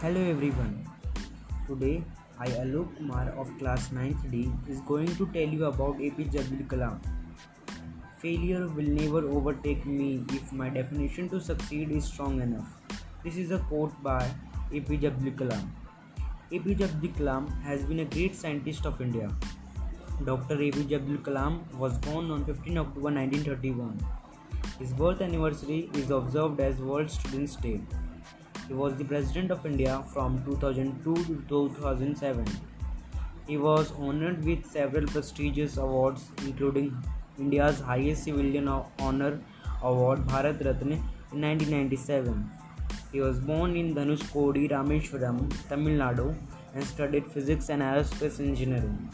Hello everyone. Today I Alok Kumar of class 9th D is going to tell you about APJ Abdul Kalam. Failure will never overtake me if my definition to succeed is strong enough. This is a quote by APJ Abdul Kalam. APJ Abdul Kalam has been a great scientist of India. Dr. APJ Abdul Kalam was born on 15 October 1931. His birth anniversary is observed as World Students' Day. He was the President of India from 2002 to 2007. He was honored with several prestigious awards, including India's highest civilian honor award, Bharat Ratna, in 1997. He was born in Dhanushkodi, Rameshwaram, Tamil Nadu, and studied physics and aerospace engineering.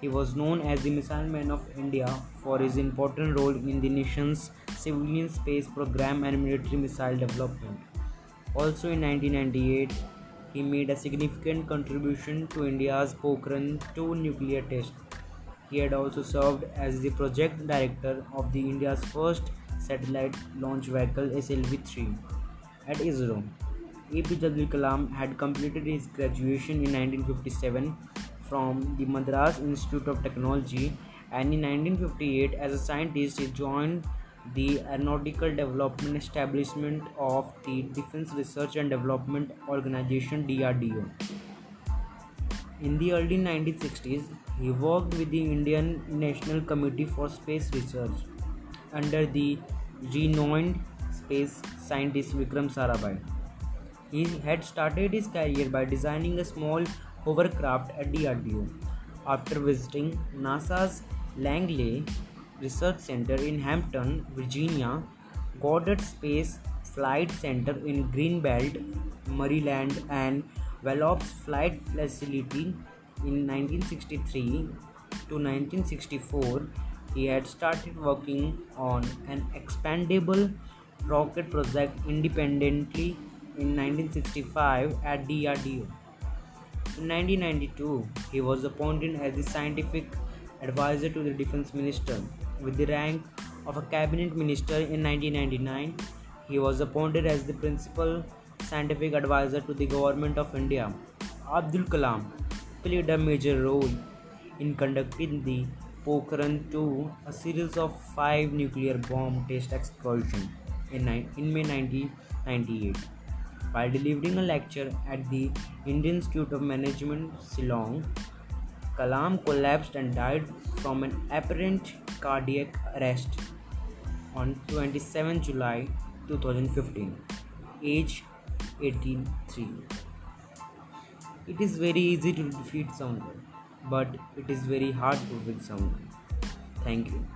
He was known as the Missile Man of India for his important role in the nation's civilian space program and military missile development. Also in 1998, he made a significant contribution to India's Pokhran 2 nuclear test. He had also served as the project director of the India's first satellite launch vehicle SLV-3 at ISRO. APJ Kalam had completed his graduation in 1957 from the Madras Institute of Technology and in 1958 as a scientist he joined the Aeronautical Development Establishment of the Defense Research and Development Organization DRDO. In the early 1960s, he worked with the Indian National Committee for Space Research under the renowned space scientist Vikram Sarabhai. He had started his career by designing a small hovercraft at DRDO. After visiting NASA's Langley Research Center in Hampton, Virginia, Goddard Space Flight Center in Greenbelt, Maryland, and Wallops Flight Facility in 1963 to 1964. He had started working on an expandable rocket project independently in 1965 at DRDO. In 1992, he was appointed as the scientific advisor to the defense minister with the rank of a cabinet minister in 1999. He was appointed as the principal scientific advisor to the government of India. Abdul Kalam played a major role in conducting the Pokhran 2, a series of five nuclear bomb test explosions in, in May 1998. While delivering a lecture at the Indian Institute of Management, Shillong, Kalam collapsed and died from an apparent cardiac arrest on 27 July 2015, age 83. It is very easy to defeat someone, but it is very hard to win someone. Thank you.